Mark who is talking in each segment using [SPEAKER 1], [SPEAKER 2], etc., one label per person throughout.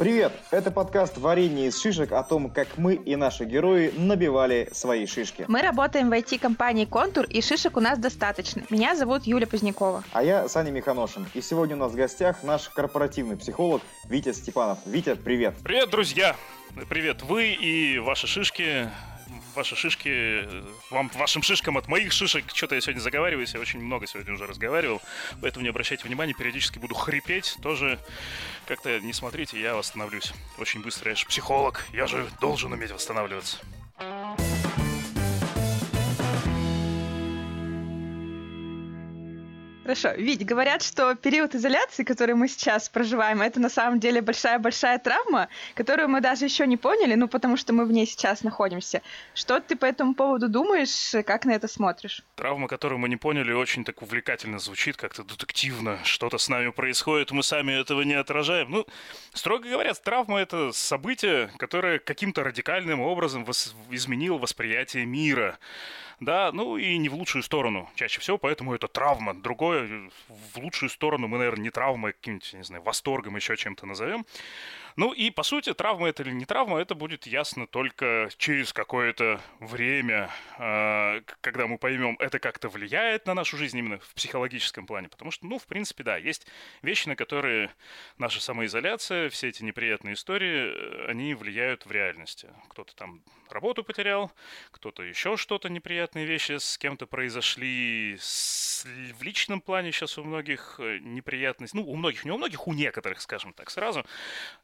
[SPEAKER 1] Привет! Это подкаст «Варенье из шишек» о том, как мы и наши герои набивали свои шишки.
[SPEAKER 2] Мы работаем в IT-компании «Контур», и шишек у нас достаточно. Меня зовут Юля Позднякова.
[SPEAKER 1] А я Саня Миханошин. И сегодня у нас в гостях наш корпоративный психолог Витя Степанов. Витя, привет!
[SPEAKER 3] Привет, друзья! Привет, вы и ваши шишки ваши шишки, вам, вашим шишкам от моих шишек. Что-то я сегодня заговариваюсь, я очень много сегодня уже разговаривал, поэтому не обращайте внимания, периодически буду хрипеть. Тоже как-то не смотрите, я восстановлюсь очень быстро. Я же психолог, я же должен уметь восстанавливаться.
[SPEAKER 2] Хорошо. Ведь говорят, что период изоляции, который мы сейчас проживаем, это на самом деле большая-большая травма, которую мы даже еще не поняли, ну, потому что мы в ней сейчас находимся. Что ты по этому поводу думаешь, как на это смотришь?
[SPEAKER 3] Травма, которую мы не поняли, очень так увлекательно звучит, как-то детективно. Что-то с нами происходит, мы сами этого не отражаем. Ну, строго говоря, травма — это событие, которое каким-то радикальным образом вос- изменило восприятие мира да, ну и не в лучшую сторону чаще всего, поэтому это травма. Другое, в лучшую сторону мы, наверное, не травмой, каким-нибудь, не знаю, восторгом, еще чем-то назовем. Ну и, по сути, травма это или не травма, это будет ясно только через какое-то время, а, когда мы поймем, это как-то влияет на нашу жизнь именно в психологическом плане. Потому что, ну, в принципе, да, есть вещи, на которые наша самоизоляция, все эти неприятные истории, э, они влияют в реальности. Кто-то там работу потерял, кто-то еще что-то, неприятные вещи с кем-то произошли, с, в личном плане сейчас у многих э, неприятность, ну, у многих, не у многих, у некоторых, скажем так, сразу.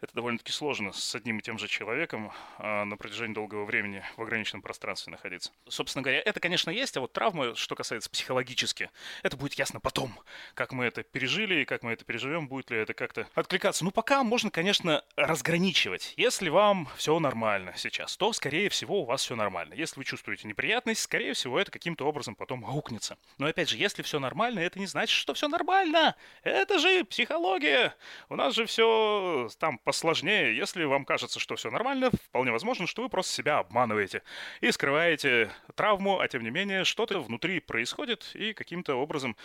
[SPEAKER 3] Это довольно-таки сложно с одним и тем же человеком а, на протяжении долгого времени в ограниченном пространстве находиться. Собственно говоря, это, конечно, есть, а вот травмы, что касается психологически, это будет ясно потом, как мы это пережили и как мы это переживем, будет ли это как-то откликаться. Ну, пока можно, конечно, разграничивать. Если вам все нормально сейчас, то, скорее всего, у вас все нормально. Если вы чувствуете неприятность, скорее всего, это каким-то образом потом аукнется. Но, опять же, если все нормально, это не значит, что все нормально. Это же психология. У нас же все там по сложнее. Если вам кажется, что все нормально, вполне возможно, что вы просто себя обманываете и скрываете травму, а тем не менее что-то внутри происходит и каким-то образом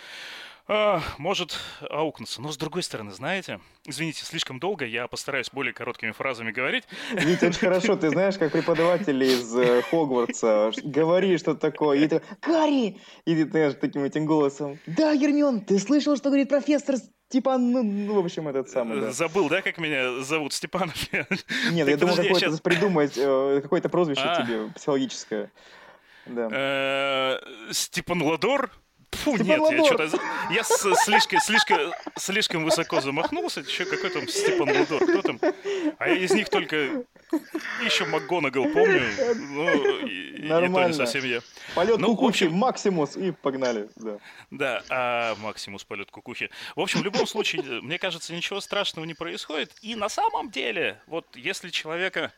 [SPEAKER 3] а, может аукнуться. Но с другой стороны, знаете, извините, слишком долго, я постараюсь более короткими фразами говорить.
[SPEAKER 1] Витя, очень хорошо, ты знаешь, как преподаватель из э, Хогвартса, говори что такое, и ты, Гарри! И ты, знаешь, таким этим голосом, да, Гермион, ты слышал, что говорит профессор Типа, ну, в общем, этот самый, да.
[SPEAKER 3] Забыл, да, как меня зовут? Степанов?
[SPEAKER 1] Нет, я думал какое-то придумать, э, какое-то прозвище а. тебе психологическое.
[SPEAKER 3] Э, Степан Ладор? Фу, нет, я что-то... Я слишком, слишком, слишком высоко замахнулся. Еще какой там Степан Лудор, кто там? А я из них только еще МакГонагал помню. Ну, и, Нормально. И то не совсем я.
[SPEAKER 1] Полет ну, кукухи, общем... Максимус, и погнали. Да,
[SPEAKER 3] да а Максимус, полет кукухи. В общем, в любом случае, мне кажется, ничего страшного не происходит. И на самом деле, вот если человека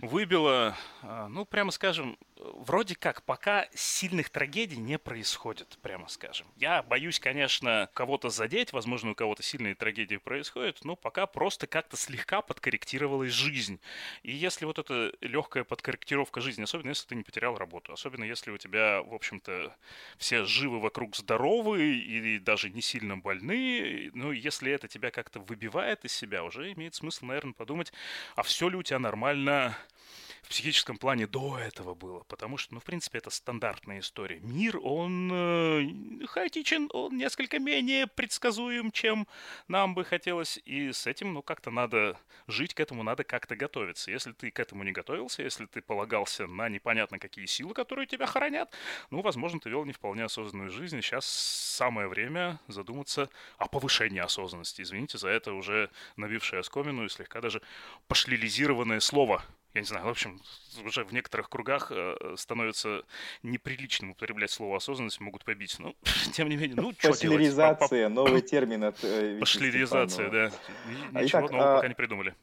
[SPEAKER 3] выбило, а, ну, прямо скажем, вроде как пока сильных трагедий не происходит, прямо скажем. Я боюсь, конечно, кого-то задеть, возможно, у кого-то сильные трагедии происходят, но пока просто как-то слегка подкорректировалась жизнь. И если вот эта легкая подкорректировка жизни, особенно если ты не потерял работу, особенно если у тебя, в общем-то, все живы вокруг здоровы и даже не сильно больны, ну, если это тебя как-то выбивает из себя, уже имеет смысл, наверное, подумать, а все ли у тебя нормально психическом плане до этого было, потому что, ну, в принципе, это стандартная история. Мир, он э, хаотичен, он несколько менее предсказуем, чем нам бы хотелось, и с этим, ну, как-то надо жить, к этому надо как-то готовиться. Если ты к этому не готовился, если ты полагался на непонятно какие силы, которые тебя хранят, ну, возможно, ты вел не вполне осознанную жизнь, сейчас самое время задуматься о повышении осознанности. Извините за это уже набившее оскомину и слегка даже пошлилизированное слово я не знаю, в общем, уже в некоторых кругах э, становится неприличным употреблять слово осознанность, могут побить. Ну, тем не менее, ну, что
[SPEAKER 1] делать? новый термин от
[SPEAKER 3] э, Пошлеризация, да. А Ничего Итак, нового а... пока не придумали.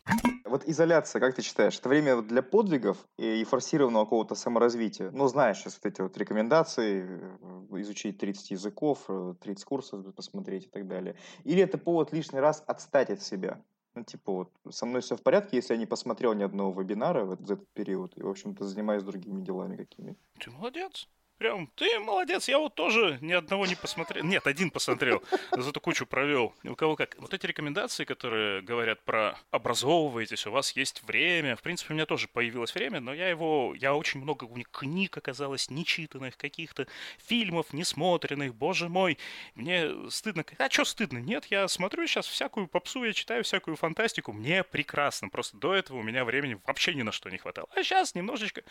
[SPEAKER 1] Вот изоляция, как ты считаешь, это время для подвигов и форсированного какого-то саморазвития? Ну, знаешь, сейчас вот эти вот рекомендации, э, изучить 30 языков, 30 курсов посмотреть и так далее. Или это повод лишний раз отстать от себя? Ну, типа, вот, со мной все в порядке, если я не посмотрел ни одного вебинара в этот, в этот период, и, в общем-то, занимаюсь другими делами какими-то.
[SPEAKER 3] Ты молодец. Прям, ты молодец, я вот тоже ни одного не посмотрел. Нет, один посмотрел, зато кучу провел. У кого как. Вот эти рекомендации, которые говорят про образовываетесь, у вас есть время. В принципе, у меня тоже появилось время, но я его, я очень много у них книг оказалось, нечитанных, каких-то фильмов несмотренных, боже мой. Мне стыдно. А что стыдно? Нет, я смотрю сейчас всякую попсу, я читаю всякую фантастику. Мне прекрасно. Просто до этого у меня времени вообще ни на что не хватало. А сейчас немножечко,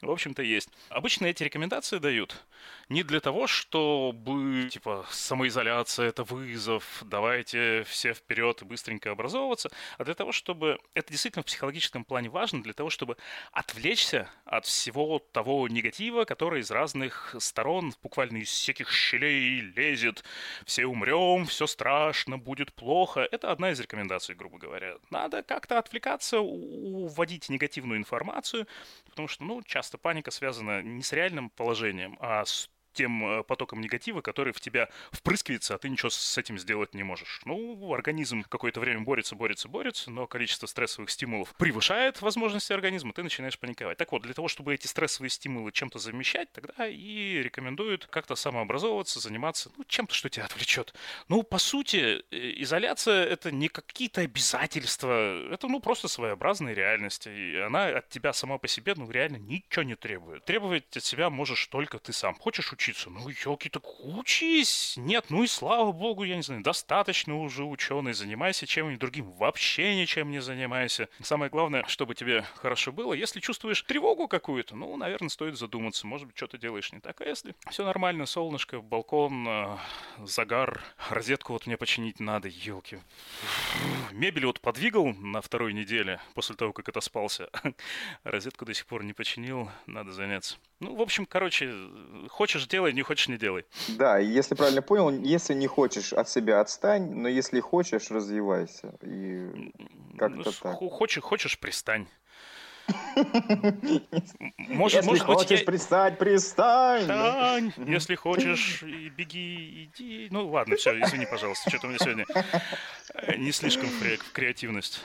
[SPEAKER 3] в общем-то, есть. Обычно эти рекомендации дают не для того, чтобы, типа, самоизоляция — это вызов, давайте все вперед и быстренько образовываться, а для того, чтобы... Это действительно в психологическом плане важно, для того, чтобы отвлечься от всего того негатива, который из разных сторон, буквально из всяких щелей лезет. Все умрем, все страшно, будет плохо. Это одна из рекомендаций, грубо говоря. Надо как-то отвлекаться, уводить негативную информацию, потому что, ну, часто паника связана не с реальным положением, а с тем э, потоком негатива, который в тебя впрыскивается, а ты ничего с этим сделать не можешь. Ну, организм какое-то время борется, борется, борется, но количество стрессовых стимулов превышает возможности организма, ты начинаешь паниковать. Так вот, для того, чтобы эти стрессовые стимулы чем-то замещать, тогда и рекомендуют как-то самообразовываться, заниматься, ну, чем-то, что тебя отвлечет. Ну, по сути, э, изоляция — это не какие-то обязательства, это, ну, просто своеобразная реальность, и она от тебя сама по себе, ну, реально ничего не требует. Требовать от себя можешь только ты сам. Хочешь учиться учиться. Ну, елки, так учись. Нет, ну и слава богу, я не знаю, достаточно уже ученый. Занимайся чем-нибудь другим. Вообще ничем не занимайся. Самое главное, чтобы тебе хорошо было. Если чувствуешь тревогу какую-то, ну, наверное, стоит задуматься. Может быть, что ты делаешь не так. А если все нормально, солнышко, балкон, э, загар, розетку вот мне починить надо, елки. Мебель вот подвигал на второй неделе после того, как это спался. Розетку до сих пор не починил, надо заняться. Ну, в общем, короче, хочешь делай, не хочешь не делай.
[SPEAKER 1] Да, если правильно понял, если не хочешь от себя отстань, но если хочешь, развивайся. И как-то ну, так.
[SPEAKER 3] Хочешь, хочешь, пристань.
[SPEAKER 1] Может, Если может хочешь быть, пристать, пристань.
[SPEAKER 3] Встань. Если хочешь, беги, иди. Ну ладно, все, извини, пожалуйста, что-то у меня сегодня э, не слишком в креативность.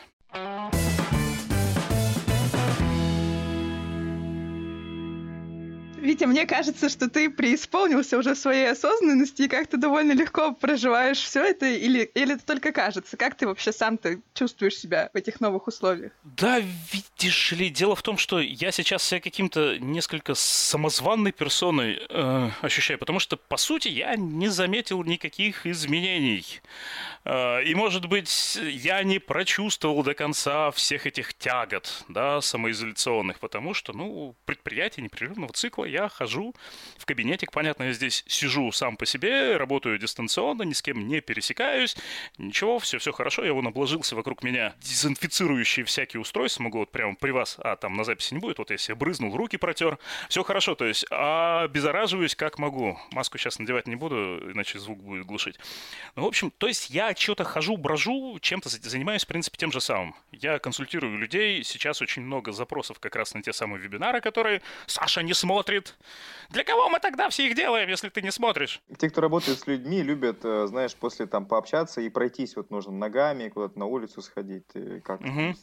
[SPEAKER 2] Витя, мне кажется, что ты преисполнился уже своей осознанности и как-то довольно легко проживаешь все это, или, или это только кажется? Как ты вообще сам-то чувствуешь себя в этих новых условиях?
[SPEAKER 3] Да, видишь ли, дело в том, что я сейчас себя каким-то несколько самозванной персоной э, ощущаю, потому что, по сути, я не заметил никаких изменений. Э, и, может быть, я не прочувствовал до конца всех этих тягот, да, самоизоляционных, потому что, ну, предприятие непрерывного цикла я хожу в кабинетик, понятно, я здесь сижу сам по себе, работаю дистанционно, ни с кем не пересекаюсь, ничего, все, все хорошо, я вон обложился вокруг меня дезинфицирующие всякие устройства, могу вот прямо при вас, а там на записи не будет, вот я себе брызнул, руки протер, все хорошо, то есть обеззараживаюсь как могу. Маску сейчас надевать не буду, иначе звук будет глушить. Ну, в общем, то есть я что-то хожу, брожу, чем-то занимаюсь, в принципе, тем же самым. Я консультирую людей, сейчас очень много запросов как раз на те самые вебинары, которые Саша не смотрит, смотрит. Для кого мы тогда все их делаем, если ты не смотришь?
[SPEAKER 1] Те, кто работает с людьми, любят, э, знаешь, после там пообщаться и пройтись вот нужно ногами, куда-то на улицу сходить. Ты как угу.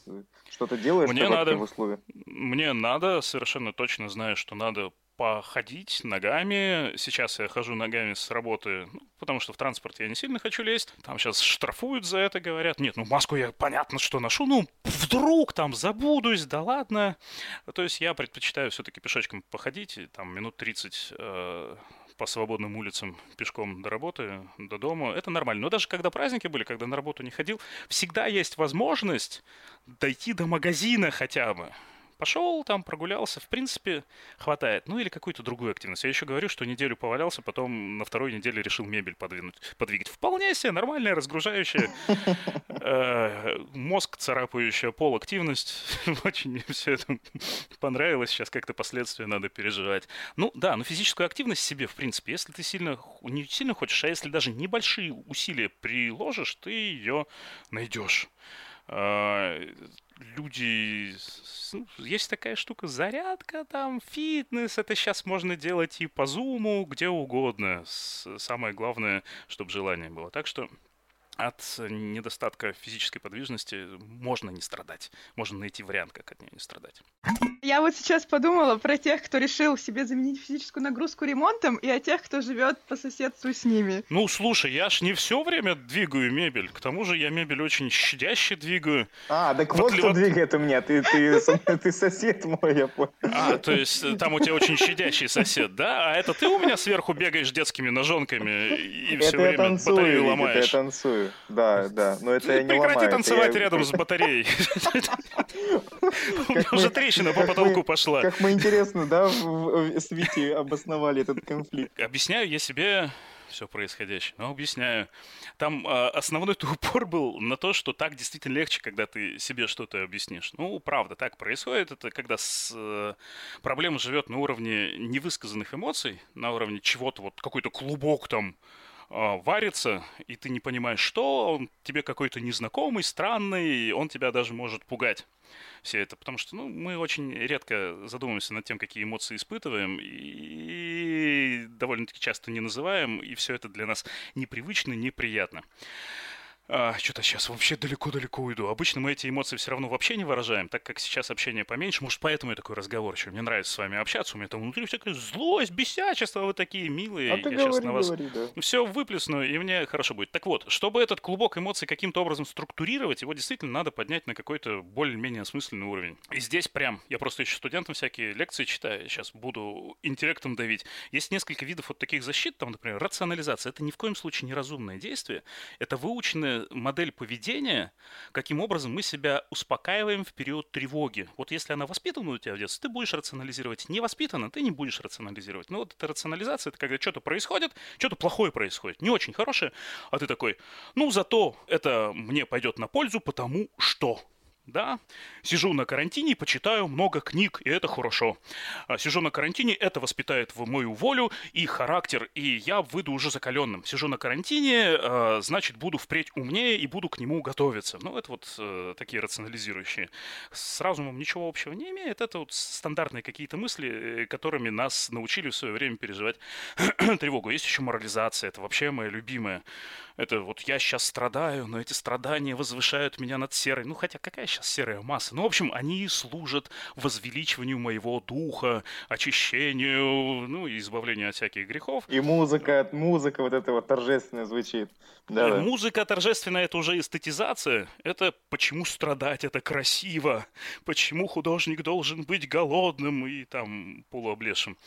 [SPEAKER 1] что-то делаешь
[SPEAKER 3] Мне надо, в условиях? Мне надо, совершенно точно знаю, что надо походить ногами. Сейчас я хожу ногами с работы, ну, потому что в транспорт я не сильно хочу лезть. Там сейчас штрафуют за это, говорят. Нет, ну маску я понятно, что ношу. Ну, вдруг там забудусь, да ладно. То есть я предпочитаю все-таки пешочком походить, там минут 30 э, по свободным улицам пешком до работы, до дома. Это нормально. Но даже когда праздники были, когда на работу не ходил, всегда есть возможность дойти до магазина хотя бы. Пошел там, прогулялся, в принципе, хватает. Ну или какую-то другую активность. Я еще говорю, что неделю повалялся, потом на второй неделе решил мебель подвинуть, подвигать. Вполне себе нормальная, разгружающая, э, мозг царапающая пол активность. Очень все это понравилось. Сейчас как-то последствия надо переживать. Ну да, но физическую активность себе, в принципе, если ты сильно, не сильно хочешь, а если даже небольшие усилия приложишь, ты ее найдешь. Люди... Ну, есть такая штука, зарядка там, фитнес, это сейчас можно делать и по зуму, где угодно. Самое главное, чтобы желание было. Так что от недостатка физической подвижности можно не страдать. Можно найти вариант, как от нее не страдать.
[SPEAKER 2] Я вот сейчас подумала про тех, кто решил себе заменить физическую нагрузку ремонтом, и о тех, кто живет по соседству с ними.
[SPEAKER 3] Ну, слушай, я ж не все время двигаю мебель. К тому же я мебель очень щадяще двигаю.
[SPEAKER 1] А, так вот кто двигает у меня. Ты, ты, ты сосед мой, я понял.
[SPEAKER 3] А, то есть э, там у тебя очень щадящий сосед, да? А это ты у меня сверху бегаешь детскими ножонками и все время батарею ломаешь? Это
[SPEAKER 1] я танцую. Да, да, но это я не
[SPEAKER 3] Прекрати
[SPEAKER 1] ломаю.
[SPEAKER 3] танцевать я... рядом с батареей. У меня уже трещина по потолку пошла.
[SPEAKER 1] Как мы интересно, да, с Вити обосновали этот конфликт.
[SPEAKER 3] Объясняю я себе все происходящее. Но объясняю. Там э, основной упор был на то, что так действительно легче, когда ты себе что-то объяснишь. Ну, правда, так происходит. Это когда с, э, проблема живет на уровне невысказанных эмоций, на уровне чего-то, вот какой-то клубок там а, варится, и ты не понимаешь, что, он тебе какой-то незнакомый, странный, он тебя даже может пугать все это, потому что ну, мы очень редко задумываемся над тем, какие эмоции испытываем, и довольно-таки часто не называем, и все это для нас непривычно, неприятно. А, что-то сейчас вообще далеко-далеко уйду. Обычно мы эти эмоции все равно вообще не выражаем, так как сейчас общение поменьше. Может, поэтому я такой разговорчивый. Мне нравится с вами общаться. У меня там внутри всякая злость, бесячество. Вы такие милые.
[SPEAKER 1] А ты
[SPEAKER 3] я
[SPEAKER 1] говори,
[SPEAKER 3] сейчас на вас
[SPEAKER 1] говори, да.
[SPEAKER 3] все выплесну, и мне хорошо будет. Так вот, чтобы этот клубок эмоций каким-то образом структурировать, его действительно надо поднять на какой-то более-менее осмысленный уровень. И здесь прям, я просто еще студентам всякие лекции читаю, сейчас буду интеллектом давить. Есть несколько видов вот таких защит, там, например, рационализация. Это ни в коем случае не разумное действие. Это выученное модель поведения, каким образом мы себя успокаиваем в период тревоги. Вот если она воспитана у тебя в детстве, ты будешь рационализировать. Не воспитана, ты не будешь рационализировать. Ну вот эта рационализация, это когда что-то происходит, что-то плохое происходит, не очень хорошее, а ты такой, ну зато это мне пойдет на пользу, потому что да, сижу на карантине, почитаю много книг, и это хорошо. А, сижу на карантине, это воспитает в мою волю и характер, и я выйду уже закаленным. Сижу на карантине, а, значит, буду впредь умнее и буду к нему готовиться. Ну, это вот э, такие рационализирующие. С разумом ничего общего не имеет. Это вот стандартные какие-то мысли, э, которыми нас научили в свое время переживать тревогу. Есть еще морализация, это вообще моя любимая. Это вот я сейчас страдаю, но эти страдания возвышают меня над серой. Ну, хотя какая сейчас серая масса? Ну, в общем, они служат возвеличиванию моего духа, очищению, ну, и избавлению от всяких грехов.
[SPEAKER 1] И музыка, музыка вот эта вот торжественная звучит.
[SPEAKER 3] Да, да. Музыка торжественная — это уже эстетизация. Это почему страдать, это красиво. Почему художник должен быть голодным и там полуоблезшим.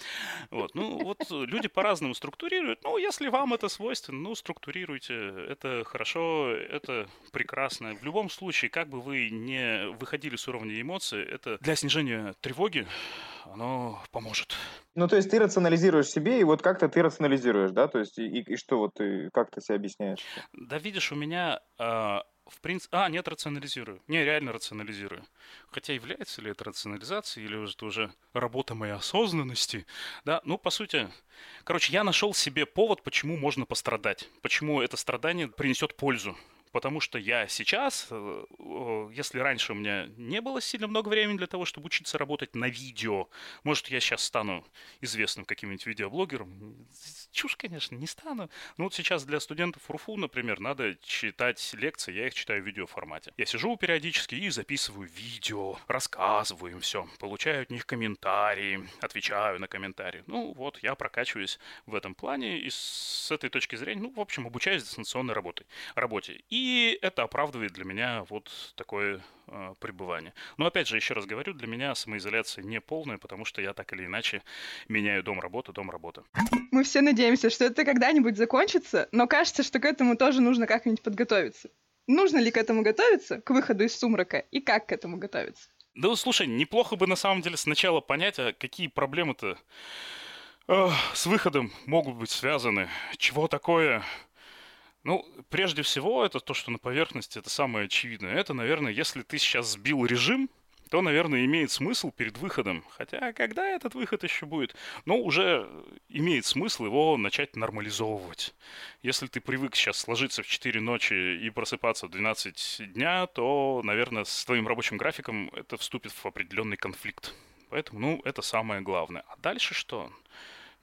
[SPEAKER 3] Вот. Ну, вот люди по-разному структурируют. Ну, если вам это свойственно, ну, структурируйте это хорошо, это прекрасно. В любом случае, как бы вы не выходили с уровня эмоций, это для снижения тревоги оно поможет.
[SPEAKER 1] Ну, то есть ты рационализируешь себе, и вот как-то ты рационализируешь, да? То есть и, и что вот ты, как ты себя объясняешь?
[SPEAKER 3] Да, видишь, у меня э, в принципе... А, нет, рационализирую. Не, реально рационализирую. Хотя является ли это рационализацией, или это уже работа моей осознанности, да? Ну, по сути, короче, я нашел себе повод, почему можно пострадать. Почему это страдание принесет пользу. Потому что я сейчас, э, если раньше у меня не было сильно много времени для того, чтобы учиться работать на видео, может, я сейчас стану известным каким-нибудь видеоблогером. Чушь, конечно, не стану. Но вот сейчас для студентов РУФУ, например, надо читать лекции, я их читаю в видеоформате. Я сижу периодически и записываю видео, рассказываю им все, получаю от них комментарии, отвечаю на комментарии. Ну вот, я прокачиваюсь в этом плане и с этой точки зрения, ну, в общем, обучаюсь дистанционной работой, работе. И и это оправдывает для меня вот такое э, пребывание. Но опять же, еще раз говорю, для меня самоизоляция не полная, потому что я так или иначе меняю дом-работа, дом-работа.
[SPEAKER 2] Мы все надеемся, что это когда-нибудь закончится, но кажется, что к этому тоже нужно как-нибудь подготовиться. Нужно ли к этому готовиться, к выходу из сумрака, и как к этому готовиться?
[SPEAKER 3] Да, слушай, неплохо бы на самом деле сначала понять, а какие проблемы-то э, с выходом могут быть связаны, чего такое ну, прежде всего, это то, что на поверхности, это самое очевидное. Это, наверное, если ты сейчас сбил режим, то, наверное, имеет смысл перед выходом. Хотя, когда этот выход еще будет? Ну, уже имеет смысл его начать нормализовывать. Если ты привык сейчас ложиться в 4 ночи и просыпаться в 12 дня, то, наверное, с твоим рабочим графиком это вступит в определенный конфликт. Поэтому, ну, это самое главное. А дальше что?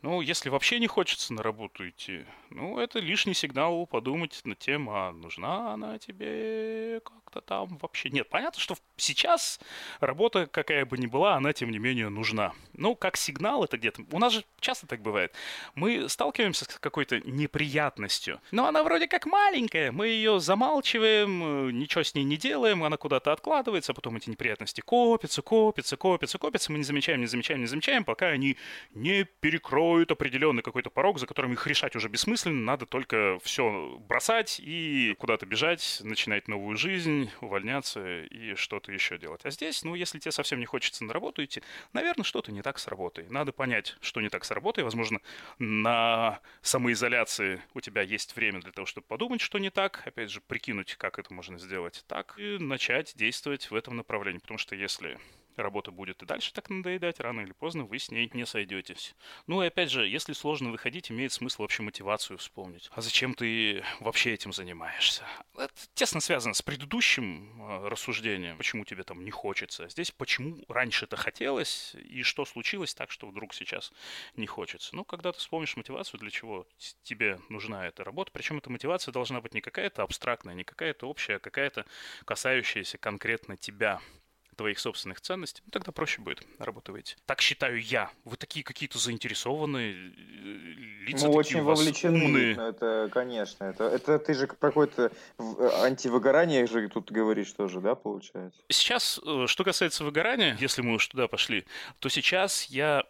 [SPEAKER 3] Ну, если вообще не хочется на работу идти, ну, это лишний сигнал подумать на тему, а нужна она тебе как-то там вообще. Нет, понятно, что сейчас работа, какая бы ни была, она, тем не менее, нужна. Ну, как сигнал это где-то... У нас же часто так бывает. Мы сталкиваемся с какой-то неприятностью, но она вроде как маленькая, мы ее замалчиваем, ничего с ней не делаем, она куда-то откладывается, а потом эти неприятности копятся, копятся, копятся, копятся, мы не замечаем, не замечаем, не замечаем, пока они не перекроют определенный какой-то порог, за которым их решать уже бессмысленно, надо только все бросать и куда-то бежать, начинать новую жизнь, увольняться и что-то еще делать. А здесь, ну, если тебе совсем не хочется на работу идти, наверное, что-то не так с работой. Надо понять, что не так с работой. Возможно, на самоизоляции у тебя есть время для того, чтобы подумать, что не так, опять же, прикинуть, как это можно сделать так, и начать действовать в этом направлении. Потому что если работа будет и дальше так надоедать, рано или поздно вы с ней не сойдетесь. Ну и опять же, если сложно выходить, имеет смысл вообще мотивацию вспомнить. А зачем ты вообще этим занимаешься? Это тесно связано с предыдущим э, рассуждением, почему тебе там не хочется. Здесь почему раньше это хотелось и что случилось так, что вдруг сейчас не хочется. Ну, когда ты вспомнишь мотивацию, для чего тебе нужна эта работа, причем эта мотивация должна быть не какая-то абстрактная, не какая-то общая, а какая-то касающаяся конкретно тебя твоих собственных ценностей, ну, тогда проще будет работа выйти. Так считаю я. Вы такие какие-то заинтересованные э, лица,
[SPEAKER 1] Мы
[SPEAKER 3] такие
[SPEAKER 1] очень вовлечены. Умные. Это, конечно. Это, это ты же про какое-то э, антивыгорание же тут говоришь тоже, да, получается?
[SPEAKER 3] Сейчас, э, что касается выгорания, если мы уж туда пошли, то сейчас я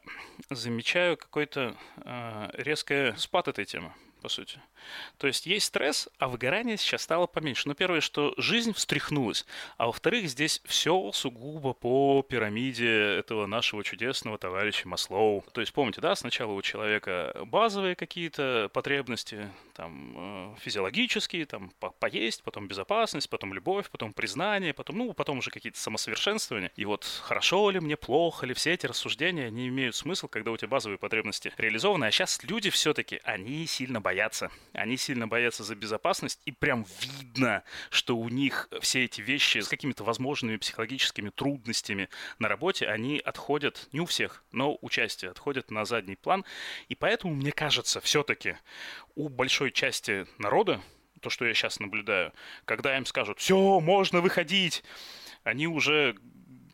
[SPEAKER 3] замечаю какой-то э, резкий спад этой темы по сути. То есть есть стресс, а выгорание сейчас стало поменьше. Но первое, что жизнь встряхнулась, а во-вторых, здесь все сугубо по пирамиде этого нашего чудесного товарища Маслоу. То есть помните, да, сначала у человека базовые какие-то потребности, там э, физиологические, там по поесть, потом безопасность, потом любовь, потом признание, потом, ну, потом уже какие-то самосовершенствования. И вот хорошо ли мне, плохо ли, все эти рассуждения, они имеют смысл, когда у тебя базовые потребности реализованы. А сейчас люди все-таки, они сильно боятся. Они сильно боятся за безопасность, и прям видно, что у них все эти вещи с какими-то возможными психологическими трудностями на работе, они отходят, не у всех, но участие отходят на задний план. И поэтому, мне кажется, все-таки у большой части народа, то, что я сейчас наблюдаю, когда им скажут, все, можно выходить, они уже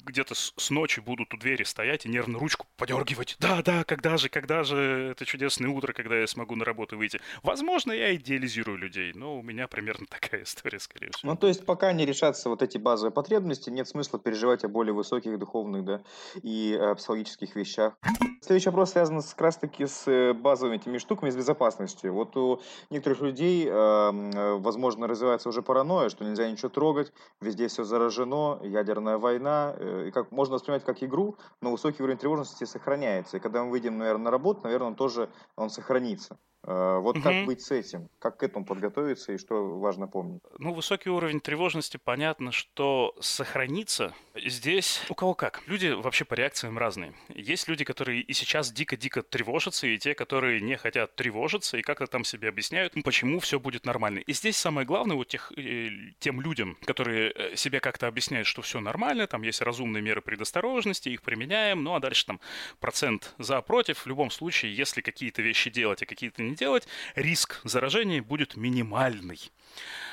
[SPEAKER 3] где-то с ночи будут у двери стоять и нервно ручку подергивать. Да, да, когда же, когда же это чудесное утро, когда я смогу на работу выйти. Возможно, я идеализирую людей, но у меня примерно такая история, скорее всего.
[SPEAKER 1] Ну, то есть, пока не решатся вот эти базовые потребности, нет смысла переживать о более высоких духовных, да, и э, психологических вещах. Следующий вопрос связан с, как раз таки с э, базовыми этими штуками, с безопасностью. Вот у некоторых людей, эм, э, возможно, развивается уже паранойя, что нельзя ничего трогать, везде все заражено, ядерная война, э, и как можно воспринимать как игру, но высокий уровень тревожности сохраняется. И когда мы выйдем, наверное, на работу, наверное, он тоже он сохранится. Э, вот угу. как быть с этим? Как к этому подготовиться и что важно помнить?
[SPEAKER 3] Ну, высокий уровень тревожности, понятно, что сохранится здесь у кого как. Люди вообще по реакциям разные. Есть люди, которые и сейчас дико-дико тревожатся, и те, которые не хотят тревожиться, и как-то там себе объясняют, почему все будет нормально. И здесь самое главное вот тех, э, тем людям, которые э, себе как-то объясняют, что все нормально, там есть разумные меры предосторожности, их применяем, ну а дальше там процент за против. В любом случае, если какие-то вещи делать, а какие-то не делать, риск заражения будет минимальный.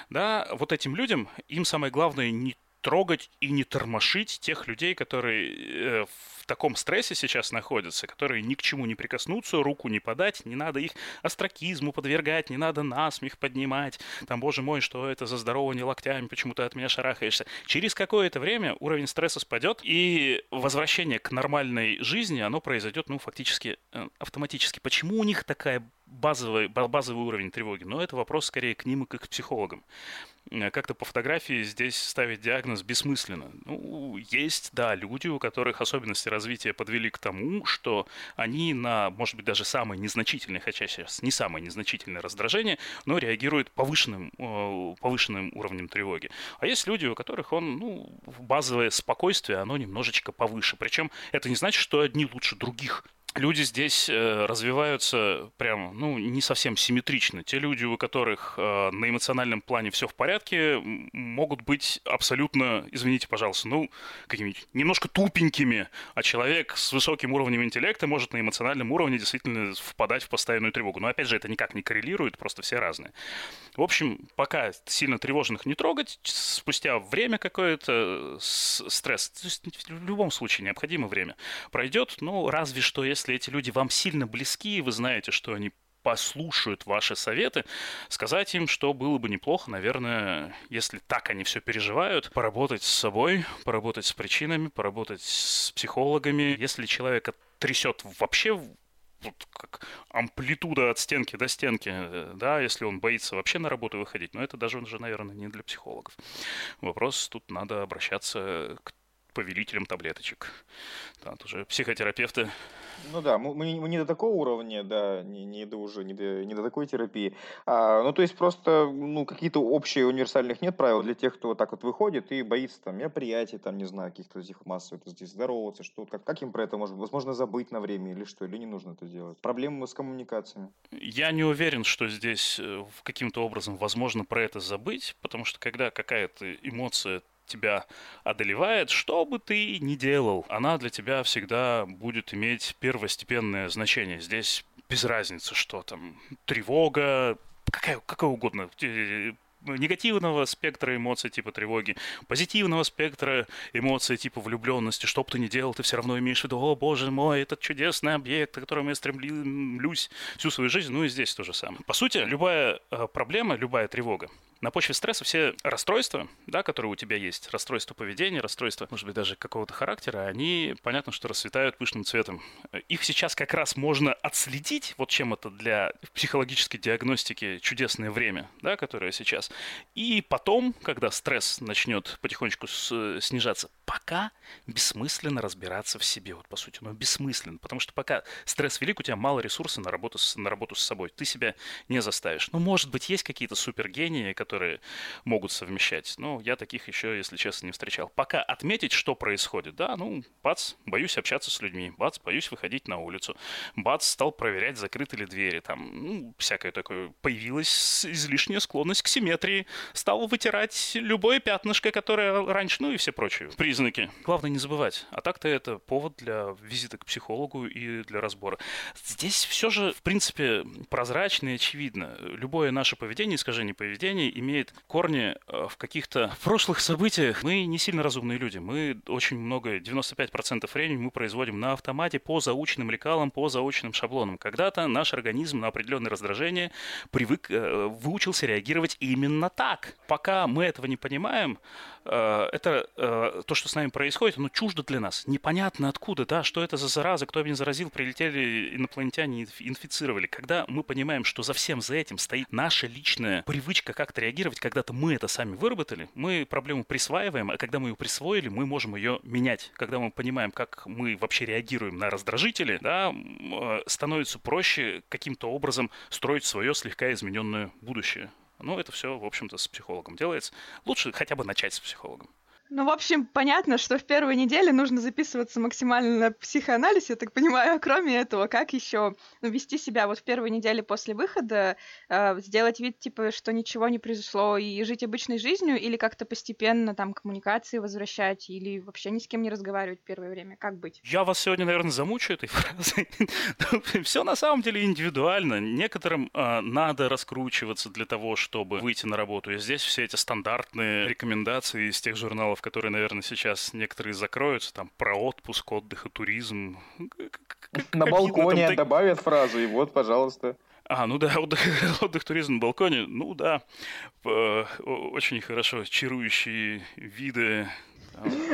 [SPEAKER 3] Да, вот этим людям, им самое главное не трогать и не тормошить тех людей, которые э, в таком стрессе сейчас находятся, которые ни к чему не прикоснутся, руку не подать, не надо их астракизму подвергать, не надо насмех поднимать, там, боже мой, что это за здорование локтями, почему ты от меня шарахаешься. Через какое-то время уровень стресса спадет, и возвращение к нормальной жизни, оно произойдет, ну, фактически э, автоматически. Почему у них такая базовый, базовый уровень тревоги? Но это вопрос скорее к ним и к психологам. Э, как-то по фотографии здесь ставить диагноз бессмысленно. Ну, есть, да, люди, у которых особенности развития подвели к тому, что они на, может быть, даже самые незначительные, хотя сейчас не самое незначительное раздражение, но реагируют повышенным, э, повышенным уровнем тревоги. А есть люди, у которых он, ну, базовое спокойствие, оно немножечко повыше. Причем это не значит, что одни лучше других люди здесь э, развиваются прям, ну, не совсем симметрично. Те люди, у которых э, на эмоциональном плане все в порядке, могут быть абсолютно, извините, пожалуйста, ну, какими-нибудь немножко тупенькими, а человек с высоким уровнем интеллекта может на эмоциональном уровне действительно впадать в постоянную тревогу. Но, опять же, это никак не коррелирует, просто все разные. В общем, пока сильно тревожных не трогать, спустя время какое-то стресс, то есть в любом случае необходимо время, пройдет, ну, разве что если если эти люди вам сильно близки, и вы знаете, что они послушают ваши советы, сказать им, что было бы неплохо, наверное, если так они все переживают, поработать с собой, поработать с причинами, поработать с психологами. Если человека трясет вообще вот как амплитуда от стенки до стенки, да, если он боится вообще на работу выходить, но это даже уже, наверное, не для психологов. Вопрос тут надо обращаться к повелителем таблеточек. Да, тоже психотерапевты.
[SPEAKER 1] Ну да, мы, мы, не до такого уровня, да, не, не до уже, не до, не до такой терапии. А, ну, то есть просто, ну, какие-то общие универсальных нет правил для тех, кто вот так вот выходит и боится там мероприятий, там, не знаю, каких-то этих массовых, здесь здороваться, что, как, как им про это можно, возможно, забыть на время или что, или не нужно это делать? Проблемы с коммуникациями.
[SPEAKER 3] Я не уверен, что здесь э, каким-то образом возможно про это забыть, потому что когда какая-то эмоция тебя одолевает, что бы ты ни делал, она для тебя всегда будет иметь первостепенное значение. Здесь без разницы, что там, тревога, какая, какая угодно, негативного спектра эмоций типа тревоги, позитивного спектра эмоций типа влюбленности, что бы ты ни делал, ты все равно имеешь в виду, о боже мой, этот чудесный объект, к которому я стремлюсь всю свою жизнь, ну и здесь то же самое. По сути, любая э, проблема, любая тревога, на почве стресса все расстройства, да, которые у тебя есть, расстройства поведения, расстройства, может быть, даже какого-то характера, они, понятно, что расцветают пышным цветом. Их сейчас как раз можно отследить, вот чем это для психологической диагностики чудесное время, да, которое сейчас. И потом, когда стресс начнет потихонечку снижаться, пока бессмысленно разбираться в себе, вот по сути, но бессмысленно, потому что пока стресс велик, у тебя мало ресурсов на работу на работу с собой, ты себя не заставишь. Ну, может быть, есть какие-то супергении, которые которые могут совмещать. Но я таких еще, если честно, не встречал. Пока отметить, что происходит. Да, ну, бац, боюсь общаться с людьми. Бац, боюсь выходить на улицу. Бац, стал проверять, закрыты ли двери. Там, ну, всякое такое. Появилась излишняя склонность к симметрии. Стал вытирать любое пятнышко, которое раньше, ну и все прочие признаки. Главное не забывать. А так-то это повод для визита к психологу и для разбора. Здесь все же, в принципе, прозрачно и очевидно. Любое наше поведение, искажение поведения имеет корни э, в каких-то прошлых событиях. Мы не сильно разумные люди. Мы очень много, 95% времени мы производим на автомате по заученным лекалам, по заученным шаблонам. Когда-то наш организм на определенное раздражение привык, э, выучился реагировать именно так. Пока мы этого не понимаем, Э, это то, что с нами происходит, оно чуждо для нас. Непонятно откуда, да, что это за зараза, кто меня заразил, прилетели инопланетяне, инфицировали. Когда мы понимаем, что за всем за этим стоит наша личная привычка как-то реагировать, когда-то мы это сами выработали, мы проблему присваиваем, а когда мы ее присвоили, мы можем ее менять. Когда мы понимаем, как мы вообще реагируем на раздражители, да, э, становится проще каким-то образом строить свое слегка измененное будущее. Ну, это все, в общем-то, с психологом делается. Лучше хотя бы начать с психологом.
[SPEAKER 2] Ну, в общем, понятно, что в первой неделе нужно записываться максимально на психоанализ, я так понимаю. Кроме этого, как еще ну, вести себя вот в первой неделе после выхода, э, сделать вид, типа, что ничего не произошло, и жить обычной жизнью, или как-то постепенно там коммуникации возвращать, или вообще ни с кем не разговаривать первое время? Как быть?
[SPEAKER 3] Я вас сегодня, наверное, замучу этой фразой. Все на самом деле индивидуально. Некоторым э, надо раскручиваться для того, чтобы выйти на работу. И здесь все эти стандартные рекомендации из тех журналов, которые, наверное, сейчас некоторые закроются, там про отпуск, отдых и туризм.
[SPEAKER 1] На балконе там... добавят фразу, и вот, пожалуйста.
[SPEAKER 3] А, ну да, отдых, отдых туризм на балконе, ну да, очень хорошо, чарующие виды.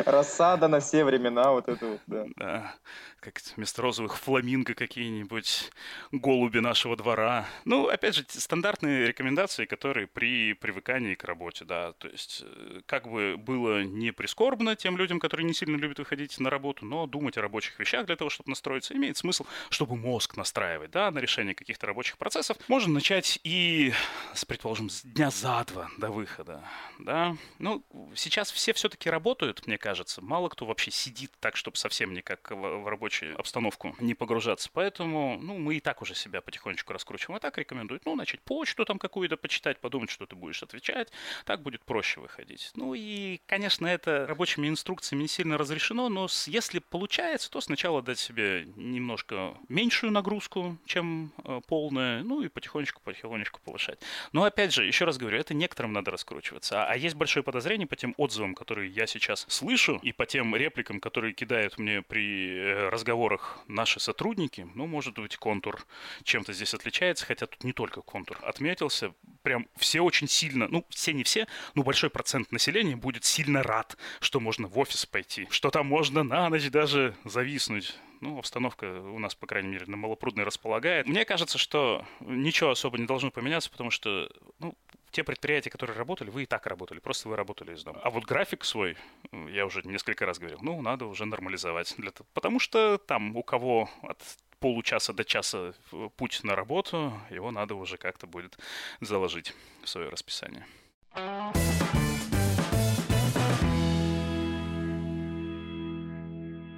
[SPEAKER 1] Рассада на все времена, вот это вот, да.
[SPEAKER 3] Да, как вместо розовых фламинго какие-нибудь голуби нашего двора. Ну, опять же, стандартные рекомендации, которые при привыкании к работе, да, то есть э, как бы было не прискорбно тем людям, которые не сильно любят выходить на работу, но думать о рабочих вещах для того, чтобы настроиться, имеет смысл, чтобы мозг настраивать, да, на решение каких-то рабочих процессов. Можно начать и, с, предположим, с дня за два до выхода, да. Ну, сейчас все все-таки работают, мне кажется, мало кто вообще сидит так, чтобы совсем никак в, в рабочую обстановку не погружаться. Поэтому, ну, мы и так уже себя потихонечку раскручиваем. А так рекомендуют, ну, начать почту там какую-то почитать, подумать, что ты будешь отвечать. Так будет проще выходить. Ну и, конечно, это рабочими инструкциями не сильно разрешено, но если получается, то сначала дать себе немножко меньшую нагрузку, чем э, полная, ну и потихонечку-потихонечку повышать. Но опять же, еще раз говорю, это некоторым надо раскручиваться. А, а есть большое подозрение по тем отзывам, которые я сейчас слышу, и по тем репликам, которые кидают мне при э, разговорах наши сотрудники. Ну, может быть, контур чем-то здесь отличается, хотя тут не только контур отметился. Прям все очень сильно, ну, все не все, но большой процент населения будет сильно рад, что можно в офис пойти, что там можно на ночь даже зависнуть ну, обстановка у нас, по крайней мере, на Малопрудной располагает. Мне кажется, что ничего особо не должно поменяться, потому что, ну, те предприятия, которые работали, вы и так работали, просто вы работали из дома. А вот график свой, я уже несколько раз говорил, ну, надо уже нормализовать. Для потому что там у кого от получаса до часа путь на работу, его надо уже как-то будет заложить в свое расписание.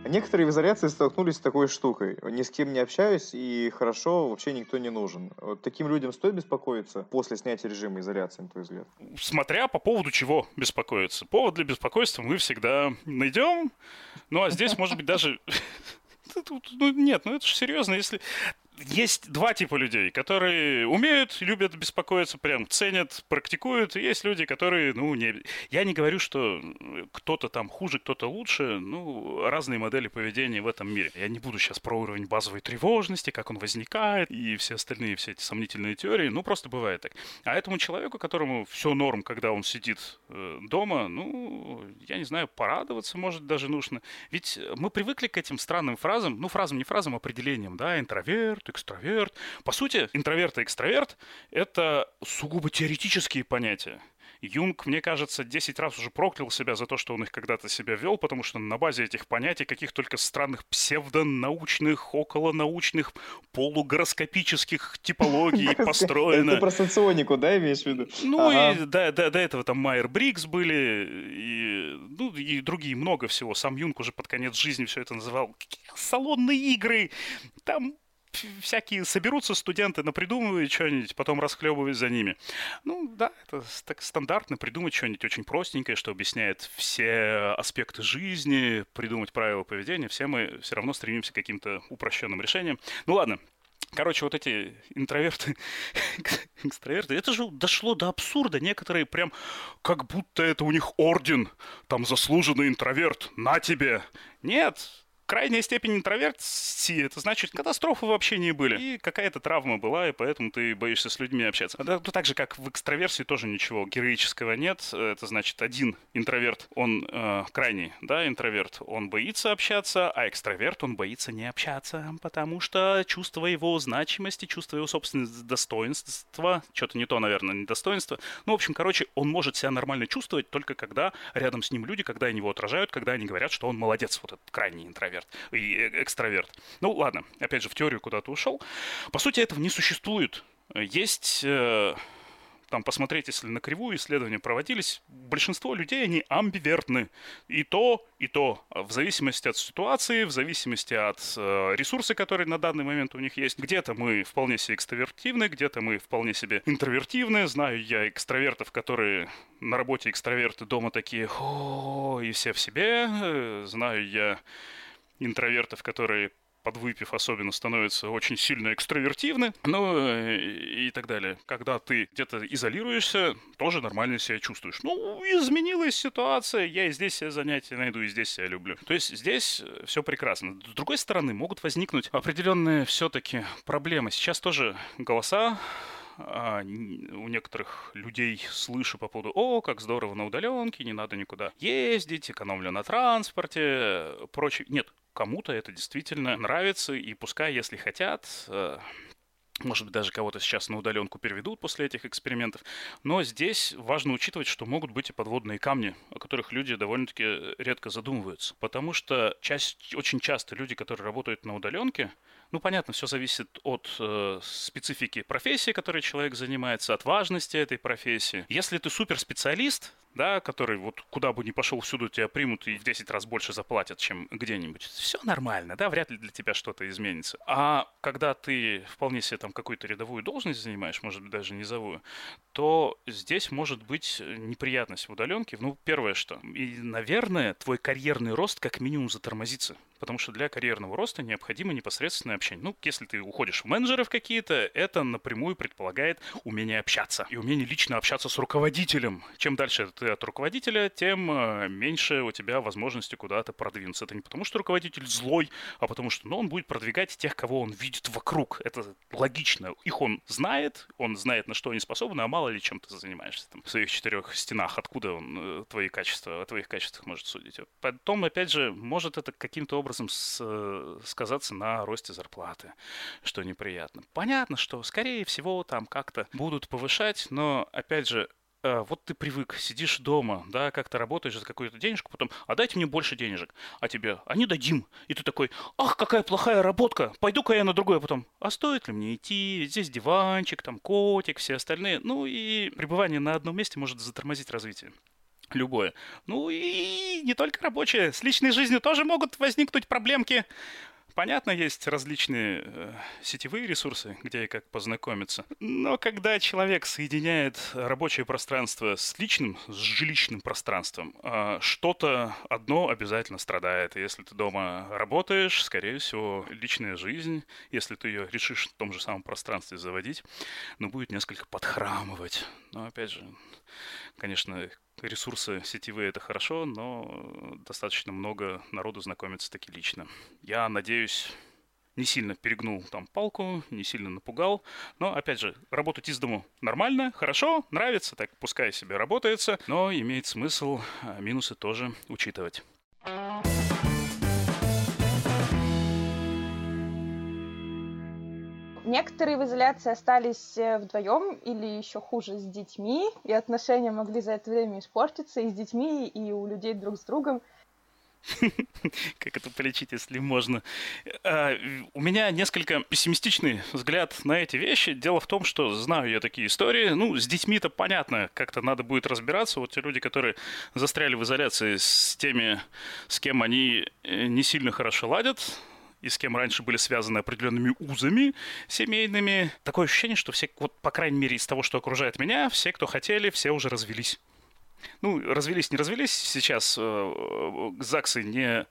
[SPEAKER 1] Некоторые в изоляции столкнулись с такой штукой. Ни с кем не общаюсь, и хорошо, вообще никто не нужен. Таким людям стоит беспокоиться после снятия режима изоляции, на твой взгляд?
[SPEAKER 3] Смотря по поводу чего беспокоиться. Повод для беспокойства мы всегда найдем. Ну, а здесь, может быть, даже ну, нет, ну это же серьезно, если есть два типа людей, которые умеют, любят беспокоиться, прям ценят, практикуют. И есть люди, которые, ну, не... Я не говорю, что кто-то там хуже, кто-то лучше. Ну, разные модели поведения в этом мире. Я не буду сейчас про уровень базовой тревожности, как он возникает, и все остальные, все эти сомнительные теории. Ну, просто бывает так. А этому человеку, которому все норм, когда он сидит э, дома, ну, я не знаю, порадоваться, может, даже нужно. Ведь мы привыкли к этим странным фразам, ну, фразам, не фразам, а определениям, да, интроверт, экстраверт. По сути, интроверт и экстраверт — это сугубо теоретические понятия. Юнг, мне кажется, 10 раз уже проклял себя за то, что он их когда-то себя вел, потому что на базе этих понятий, каких только странных псевдонаучных, околонаучных, полугороскопических типологий построено.
[SPEAKER 1] Ты про соционику, да, имеешь в виду?
[SPEAKER 3] Ну и до, до, до этого там Майер Брикс были, и, ну, и другие много всего. Сам Юнг уже под конец жизни все это называл салонные игры. Там всякие соберутся студенты, напридумывают что-нибудь, потом расхлебывают за ними. Ну да, это так стандартно, придумать что-нибудь очень простенькое, что объясняет все аспекты жизни, придумать правила поведения. Все мы все равно стремимся к каким-то упрощенным решениям. Ну ладно, Короче, вот эти интроверты, экстраверты, это же дошло до абсурда. Некоторые прям как будто это у них орден, там заслуженный интроверт, на тебе. Нет, крайняя степень интроверсии, это значит, катастрофы в общении были. И какая-то травма была, и поэтому ты боишься с людьми общаться. Ну, так же, как в экстраверсии тоже ничего героического нет. Это значит, один интроверт, он э, крайний, да, интроверт, он боится общаться, а экстраверт, он боится не общаться, потому что чувство его значимости, чувство его собственного достоинства, что-то не то, наверное, не достоинство. Ну, в общем, короче, он может себя нормально чувствовать только когда рядом с ним люди, когда они его отражают, когда они говорят, что он молодец, вот этот крайний интроверт интроверт и э, экстраверт. Ну ладно, опять же, в теорию куда-то ушел. По сути, этого не существует. Есть э, там посмотреть, если на кривую исследования проводились, большинство людей, они амбивертны. И то, и то. В зависимости от ситуации, в зависимости от э, ресурса, которые на данный момент у них есть. Где-то мы вполне себе экстравертивны, где-то мы вполне себе интровертивны. Знаю я экстравертов, которые на работе экстраверты, дома такие, о, и все в себе. Э, знаю я интровертов, которые подвыпив особенно становятся очень сильно экстравертивны, ну э, и так далее. Когда ты где-то изолируешься, тоже нормально себя чувствуешь. Ну, изменилась ситуация, я и здесь себе занятия найду, и здесь себя люблю. То есть здесь э, все прекрасно. С другой стороны, могут возникнуть определенные все-таки проблемы. Сейчас тоже голоса а, у некоторых людей слышу по поводу «О, как здорово на удаленке, не надо никуда ездить, экономлю на транспорте», прочее. Нет, кому-то это действительно нравится, и пускай, если хотят, э, может быть, даже кого-то сейчас на удаленку переведут после этих экспериментов. Но здесь важно учитывать, что могут быть и подводные камни, о которых люди довольно-таки редко задумываются. Потому что часть, очень часто люди, которые работают на удаленке, Ну, понятно, все зависит от э, специфики профессии, которой человек занимается, от важности этой профессии. Если ты суперспециалист, да, который вот куда бы ни пошел, всюду тебя примут и в 10 раз больше заплатят, чем где-нибудь. Все нормально, да, вряд ли для тебя что-то изменится. А когда ты вполне себе там какую-то рядовую должность занимаешь, может быть, даже низовую, то здесь может быть неприятность в удаленке. Ну, первое что. И, наверное, твой карьерный рост как минимум затормозится. Потому что для карьерного роста необходимо непосредственное общение. Ну, если ты уходишь в менеджеров какие-то, это напрямую предполагает умение общаться. И умение лично общаться с руководителем. Чем дальше ты от руководителя, тем э, меньше у тебя возможности куда-то продвинуться. Это не потому, что руководитель злой, а потому что ну, он будет продвигать тех, кого он видит вокруг. Это логично. Их он знает, он знает, на что они способны, а мало ли чем ты занимаешься там, в своих четырех стенах. Откуда он э, твои качества, о твоих качествах может судить. Потом, опять же, может это каким-то образом с, э, сказаться на росте зарплаты, что неприятно. Понятно, что, скорее всего, там как-то будут повышать, но, опять же, а, вот ты привык, сидишь дома, да, как-то работаешь за какую-то денежку, потом, а дайте мне больше денежек, а тебе, а не дадим. И ты такой, ах, какая плохая работка, пойду-ка я на другое потом. А стоит ли мне идти, здесь диванчик, там котик, все остальные. Ну и пребывание на одном месте может затормозить развитие. Любое. Ну и не только рабочее, с личной жизнью тоже могут возникнуть проблемки. Понятно, есть различные э, сетевые ресурсы, где и как познакомиться. Но когда человек соединяет рабочее пространство с личным, с жилищным пространством, э, что-то одно обязательно страдает. Если ты дома работаешь, скорее всего, личная жизнь, если ты ее решишь в том же самом пространстве заводить, ну, будет несколько подхрамывать. Но, опять же, конечно, ресурсы сетевые это хорошо, но достаточно много народу знакомится таки лично. Я надеюсь, не сильно перегнул там палку, не сильно напугал. Но, опять же, работать из дому нормально, хорошо, нравится, так пускай себе работается, но имеет смысл а, минусы тоже учитывать.
[SPEAKER 2] Некоторые в изоляции остались э, вдвоем или еще хуже с детьми, и отношения могли за это время испортиться и с детьми, и у людей друг с другом.
[SPEAKER 3] Как это полечить, если можно? А, у меня несколько пессимистичный взгляд на эти вещи. Дело в том, что знаю я такие истории. Ну, с детьми-то понятно, как-то надо будет разбираться. Вот те люди, которые застряли в изоляции с теми, с кем они э, не сильно хорошо ладят, и с кем раньше были связаны определенными узами семейными. Такое ощущение, что все, вот по крайней мере из того, что окружает меня, все, кто хотели, все уже развелись. Ну, развелись, не развелись. Сейчас э, ЗАГСы не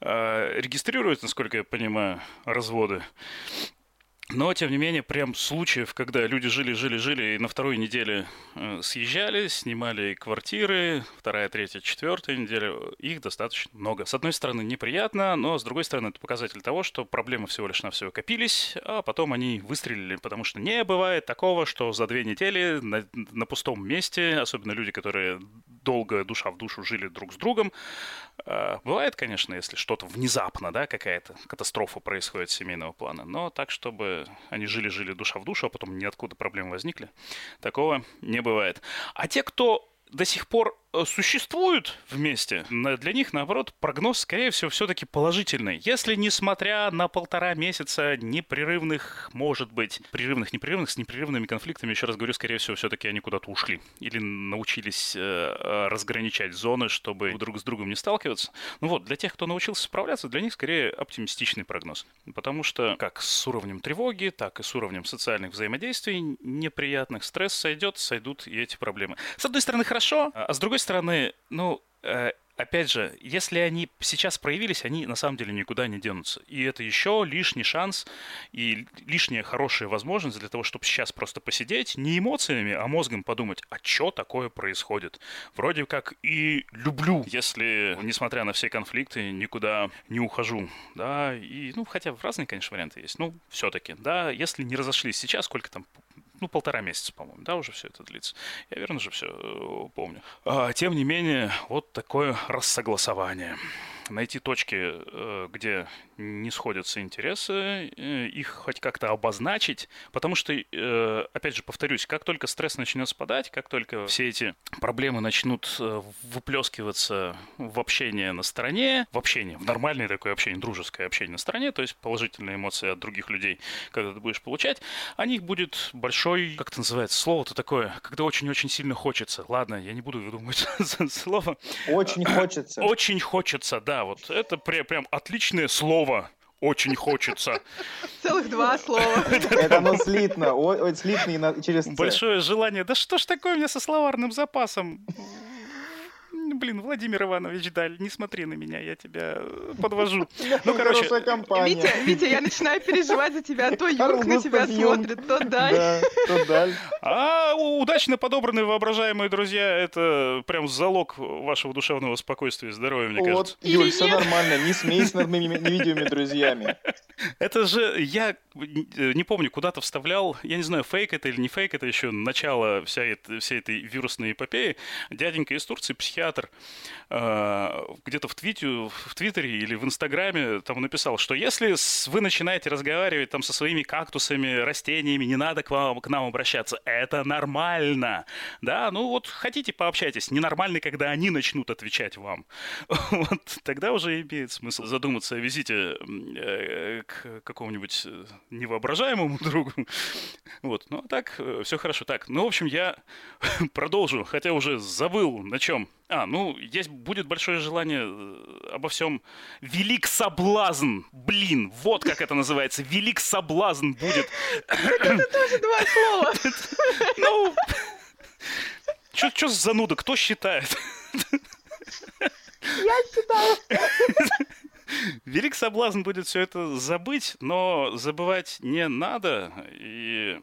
[SPEAKER 3] э, регистрируют, насколько я понимаю, разводы. Но, тем не менее, прям случаев, когда люди жили, жили, жили, и на второй неделе э, съезжали, снимали квартиры, вторая, третья, четвертая неделя, их достаточно много. С одной стороны, неприятно, но с другой стороны, это показатель того, что проблемы всего лишь на все копились, а потом они выстрелили, потому что не бывает такого, что за две недели на, на пустом месте, особенно люди, которые долго душа в душу жили друг с другом, э, бывает, конечно, если что-то внезапно, да, какая-то катастрофа происходит семейного плана, но так, чтобы они жили-жили душа в душу, а потом ниоткуда проблемы возникли. Такого не бывает. А те, кто до сих пор существуют вместе, для них, наоборот, прогноз, скорее всего, все-таки положительный. Если, несмотря на полтора месяца непрерывных, может быть, прерывных, непрерывных, с непрерывными конфликтами, еще раз говорю, скорее всего, все-таки они куда-то ушли. Или научились э, э, разграничать зоны, чтобы друг с другом не сталкиваться. Ну вот, для тех, кто научился справляться, для них скорее оптимистичный прогноз. Потому что как с уровнем тревоги, так и с уровнем социальных взаимодействий неприятных стресс сойдет, сойдут и эти проблемы. С одной стороны, хорошо, а с другой стороны, ну, э, опять же, если они сейчас проявились, они на самом деле никуда не денутся. И это еще лишний шанс и лишняя хорошая возможность для того, чтобы сейчас просто посидеть, не эмоциями, а мозгом подумать, а что такое происходит. Вроде как и люблю, если, несмотря на все конфликты, никуда не ухожу. Да, и, ну, хотя разные, конечно, варианты есть. Ну, все-таки, да, если не разошлись сейчас, сколько там ну, полтора месяца, по-моему, да, уже все это длится. Я верно же все э, помню. А, тем не менее, вот такое рассогласование. Найти точки, э, где не сходятся интересы, э, их хоть как-то обозначить, потому что, э, опять же, повторюсь, как только стресс начнет спадать, как только все эти проблемы начнут выплескиваться в общение на стороне, в общение, в нормальное такое общение, дружеское общение на стороне, то есть положительные эмоции от других людей, когда ты будешь получать, о них будет большой, как это называется, слово-то такое, когда очень-очень сильно хочется. Ладно, я не буду выдумывать слово.
[SPEAKER 1] Очень хочется.
[SPEAKER 3] Очень хочется, да, вот это прям отличное слово очень хочется.
[SPEAKER 2] Целых два слова.
[SPEAKER 1] Это оно слитно, слитно через
[SPEAKER 3] Большое желание. Да что ж такое у меня со словарным запасом? Блин, Владимир Иванович Даль, не смотри на меня, я тебя э, подвожу.
[SPEAKER 1] Ну, короче... Витя,
[SPEAKER 2] Витя, я начинаю переживать за тебя. То Юрк на тебя смотрит, то Даль.
[SPEAKER 1] то Даль.
[SPEAKER 3] А удачно подобранные воображаемые друзья, это прям залог вашего душевного спокойствия и здоровья, мне кажется.
[SPEAKER 1] Вот, Юль, все нормально, не смейся над моими невидимыми друзьями.
[SPEAKER 3] Это же, я э, не помню, куда-то вставлял, я не знаю, фейк это или не фейк, это еще начало вся всей этой вирусной эпопеи. Дяденька из Турции, психиатр, э, где-то в, твите, в Твиттере или в Инстаграме там написал, что если вы начинаете разговаривать там со своими кактусами, растениями, не надо к, вам, к нам обращаться. Это нормально. Да, ну вот хотите пообщайтесь. Ненормально, когда они начнут отвечать вам. Вот тогда уже имеет смысл задуматься о визите э, к какому-нибудь э, невоображаемому другу. Вот, ну а так, все хорошо. Так, ну, в общем, я продолжу, хотя уже забыл на чем. А, ну, есть будет большое желание э, обо всем. Велик соблазн! Блин, вот как это называется. Велик соблазн будет.
[SPEAKER 2] Это тоже два слова.
[SPEAKER 3] Ну, что за зануда? Кто считает?
[SPEAKER 2] Я считаю.
[SPEAKER 3] Велик соблазн будет все это забыть, но забывать не надо. И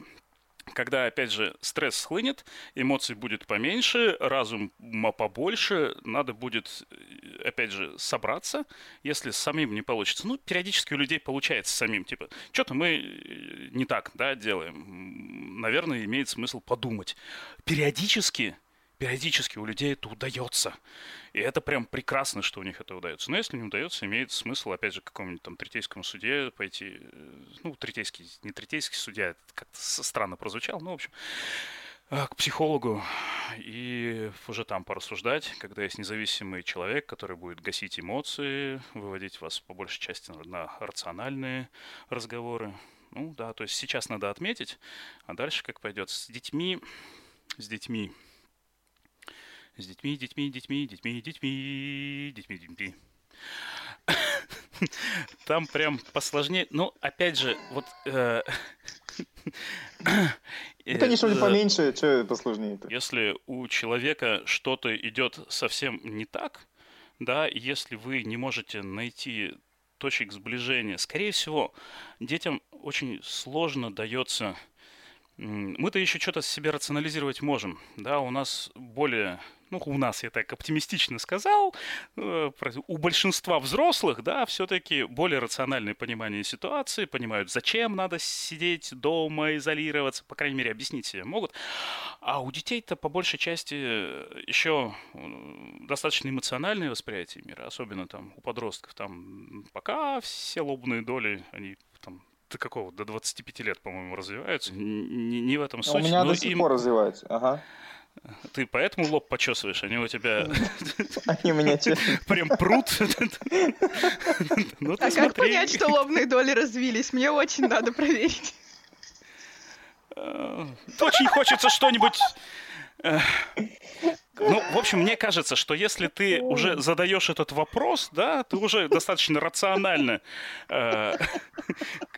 [SPEAKER 3] когда, опять же, стресс схлынет, эмоций будет поменьше, разум побольше, надо будет, э, опять же, собраться, если самим не получится. Ну, периодически у людей получается самим, типа, что-то мы э, не так, да, делаем. Наверное, имеет смысл подумать. Периодически периодически у людей это удается. И это прям прекрасно, что у них это удается. Но если не удается, имеет смысл, опять же, какому-нибудь там третейскому суде пойти. Э, ну, третейский, не третейский судья, это как-то странно прозвучало, ну, в общем, э, к психологу и уже там порассуждать, когда есть независимый человек, который будет гасить эмоции, выводить вас по большей части на рациональные разговоры. Ну да, то есть сейчас надо отметить, а дальше как пойдет с детьми, с детьми с детьми, детьми, детьми, детьми, детьми, детьми, детьми. Там прям посложнее. Ну, опять же, вот... Э,
[SPEAKER 1] ну, конечно, э, поменьше, что посложнее?
[SPEAKER 3] Если у человека что-то идет совсем не так, да, если вы не можете найти точек сближения, скорее всего, детям очень сложно дается мы-то еще что-то себе рационализировать можем, да, у нас более ну, у нас, я так оптимистично сказал, э, у большинства взрослых, да, все-таки более рациональное понимание ситуации, понимают, зачем надо сидеть дома, изолироваться, по крайней мере, объяснить себе могут. А у детей-то по большей части еще достаточно эмоциональное восприятие мира, особенно там у подростков. Там пока все лобные доли, они там до какого? До 25 лет, по-моему, развиваются. Не, не в этом суть.
[SPEAKER 1] У меня до сих им... пор развиваются, ага.
[SPEAKER 3] Ты поэтому лоб почесываешь? Они у тебя...
[SPEAKER 1] Они меня
[SPEAKER 3] Прям прут.
[SPEAKER 2] Ну, а как понять, что лобные доли развились? Мне очень надо проверить.
[SPEAKER 3] Э, очень хочется что-нибудь э, ну, в общем, мне кажется, что если ты уже задаешь этот вопрос, да, ты уже достаточно рационально э,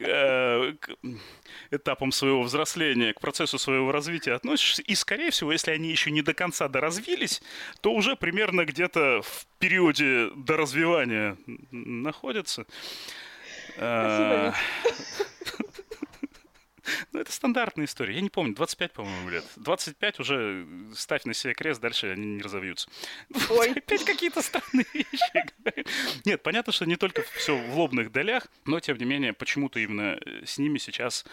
[SPEAKER 3] э, к этапам своего взросления, к процессу своего развития относишься, и, скорее всего, если они еще не до конца доразвились, то уже примерно где-то в периоде доразвивания находятся.
[SPEAKER 2] Спасибо.
[SPEAKER 3] Ну, это стандартная история. Я не помню, 25, по-моему, лет. 25 уже ставь на себе крест, дальше они не разовьются. Ой. Опять какие-то странные вещи. Нет, понятно, что не только все в лобных долях, но, тем не менее, почему-то именно э, с ними сейчас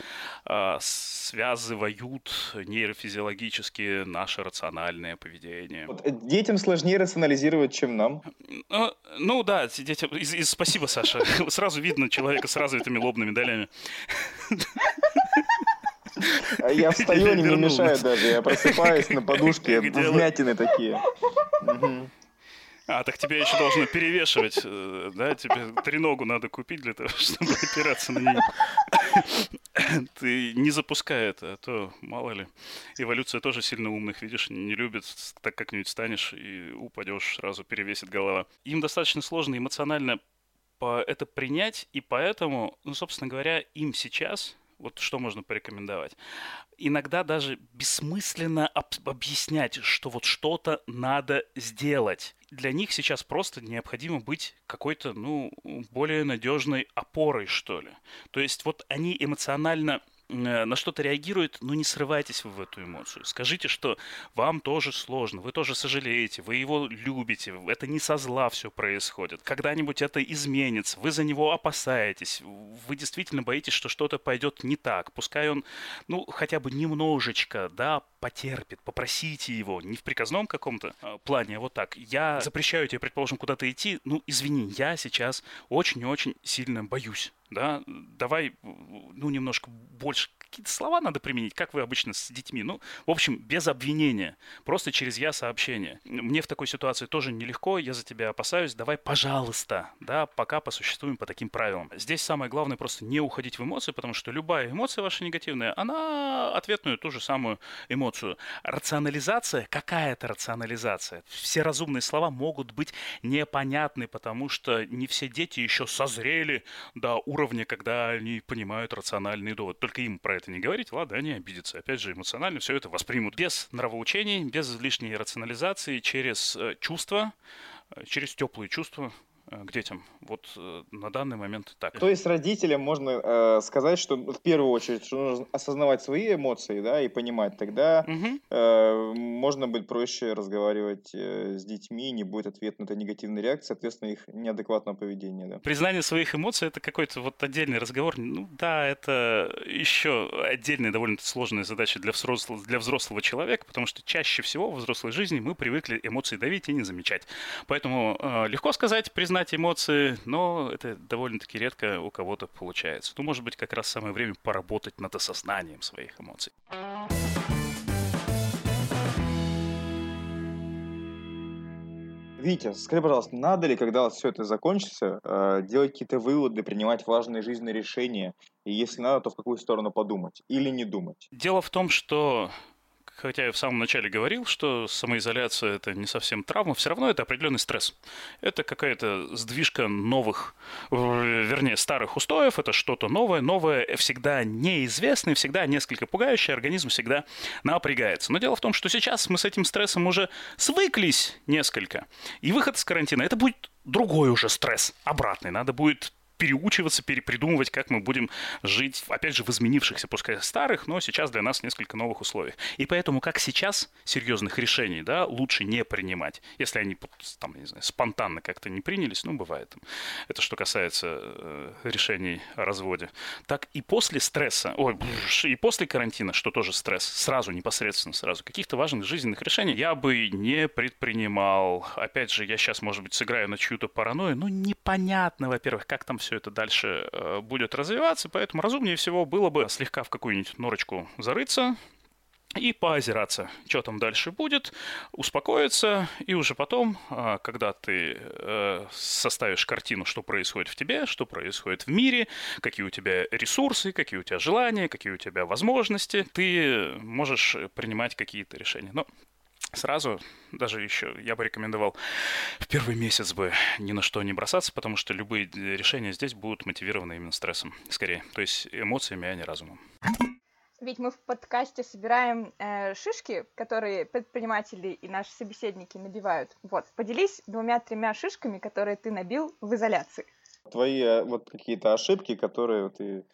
[SPEAKER 3] а, связывают нейрофизиологически наше рациональное поведение.
[SPEAKER 1] Вот, э, детям сложнее рационализировать, чем нам.
[SPEAKER 3] Ну, ну да, детям... И, и, спасибо, Саша. Сразу видно человека с развитыми лобными долями.
[SPEAKER 1] А я встаю, они мне мешают даже. Я просыпаюсь на подушке, вмятины такие.
[SPEAKER 3] А, так тебе еще должно перевешивать, э, да? Тебе треногу надо купить для того, чтобы опираться на нее. Ты не запускай это, а то, мало ли, эволюция тоже сильно умных, видишь, не любит, так как-нибудь станешь и упадешь, сразу перевесит голова. Им достаточно сложно эмоционально это принять, и поэтому, ну, собственно говоря, им сейчас вот что можно порекомендовать? Иногда даже бессмысленно об- объяснять, что вот что-то надо сделать. Для них сейчас просто необходимо быть какой-то, ну, более надежной опорой, что ли. То есть вот они эмоционально на что-то реагирует, ну не срывайтесь вы в эту эмоцию. Скажите, что вам тоже сложно, вы тоже сожалеете, вы его любите, это не со зла все происходит. Когда-нибудь это изменится, вы за него опасаетесь, вы действительно боитесь, что что-то пойдет не так. Пускай он, ну, хотя бы немножечко, да, потерпит, попросите его, не в приказном каком-то э, плане, а вот так. Я запрещаю тебе, предположим, куда-то идти, ну, извини, я сейчас очень-очень сильно боюсь да, давай, ну, немножко больше какие-то слова надо применить, как вы обычно с детьми. Ну, в общем, без обвинения, просто через я сообщение. Мне в такой ситуации тоже нелегко, я за тебя опасаюсь, давай, пожалуйста, да, пока посуществуем по таким правилам. Здесь самое главное просто не уходить в эмоции, потому что любая эмоция ваша негативная, она ответную ту же самую эмоцию. Рационализация, какая-то рационализация. Все разумные слова могут быть непонятны, потому что не все дети еще созрели до уровня, когда они понимают рациональный довод. Только им про это не говорить, ладно, они обидятся. Опять же, эмоционально все это воспримут без нравоучений, без лишней рационализации, через э, чувства, э, через теплые чувства, к детям. Вот э, на данный момент так.
[SPEAKER 1] То есть родителям можно э, сказать, что в первую очередь что нужно осознавать свои эмоции, да, и понимать. Тогда угу. э, можно быть проще разговаривать э, с детьми, не будет ответ на это негативной реакции, соответственно, их неадекватного поведения. Да.
[SPEAKER 3] Признание своих эмоций это какой-то вот отдельный разговор. Ну да, это еще отдельная довольно сложная задача для взрослого, для взрослого человека, потому что чаще всего в взрослой жизни мы привыкли эмоции давить и не замечать. Поэтому э, легко сказать, признать признать эмоции, но это довольно-таки редко у кого-то получается. Ну, может быть, как раз самое время поработать над осознанием своих эмоций.
[SPEAKER 1] Витя, скажи, пожалуйста, надо ли, когда все это закончится, э, делать какие-то выводы, принимать важные жизненные решения? И если надо, то в какую сторону подумать или не думать?
[SPEAKER 3] Дело в том, что хотя я в самом начале говорил, что самоизоляция это не совсем травма, все равно это определенный стресс. Это какая-то сдвижка новых, вернее, старых устоев, это что-то новое, новое всегда неизвестное, всегда несколько пугающее, организм всегда напрягается. Но дело в том, что сейчас мы с этим стрессом уже свыклись несколько, и выход из карантина это будет другой уже стресс, обратный. Надо будет переучиваться, перепридумывать, как мы будем жить, опять же, в изменившихся, пускай старых, но сейчас для нас несколько новых условий. И поэтому, как сейчас, серьезных решений, да, лучше не принимать. Если они, там, не знаю, спонтанно как-то не принялись, ну, бывает. Это что касается э, решений о разводе. Так и после стресса, ой, и после карантина, что тоже стресс, сразу, непосредственно сразу, каких-то важных жизненных решений я бы не предпринимал. Опять же, я сейчас, может быть, сыграю на чью-то паранойю, но непонятно, во-первых, как там все это дальше э, будет развиваться, поэтому разумнее всего было бы слегка в какую-нибудь норочку зарыться, и поозираться, что там дальше будет, успокоиться, и уже потом, э, когда ты э, составишь картину, что происходит в тебе, что происходит в мире, какие у тебя ресурсы, какие у тебя желания, какие у тебя возможности, ты можешь принимать какие-то решения. Но сразу, даже еще, я бы рекомендовал в первый месяц бы ни на что не бросаться, потому что любые решения здесь будут мотивированы именно стрессом, скорее, то есть эмоциями, а не разумом.
[SPEAKER 2] Ведь мы в подкасте собираем э, шишки, которые предприниматели и наши собеседники набивают. Вот, поделись двумя-тремя шишками, которые ты набил в изоляции.
[SPEAKER 1] Твои э, вот какие-то ошибки, которые ты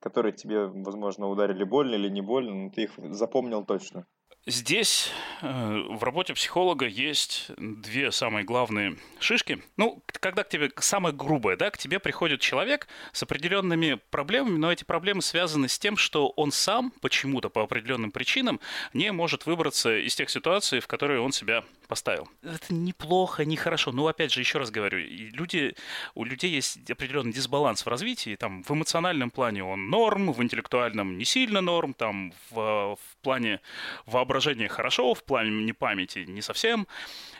[SPEAKER 1] которые тебе, возможно, ударили больно или не больно, но ты их запомнил точно?
[SPEAKER 3] Здесь э, в работе психолога есть две самые главные шишки. Ну, когда к тебе самое грубое, да, к тебе приходит человек с определенными проблемами, но эти проблемы связаны с тем, что он сам почему-то по определенным причинам не может выбраться из тех ситуаций, в которые он себя поставил. Это неплохо, не хорошо. Но опять же, еще раз говорю, люди, у людей есть определенный дисбаланс в развитии. Там в эмоциональном плане он норм, в интеллектуальном не сильно норм, там в, в плане воображения хорошо, в плане памяти не совсем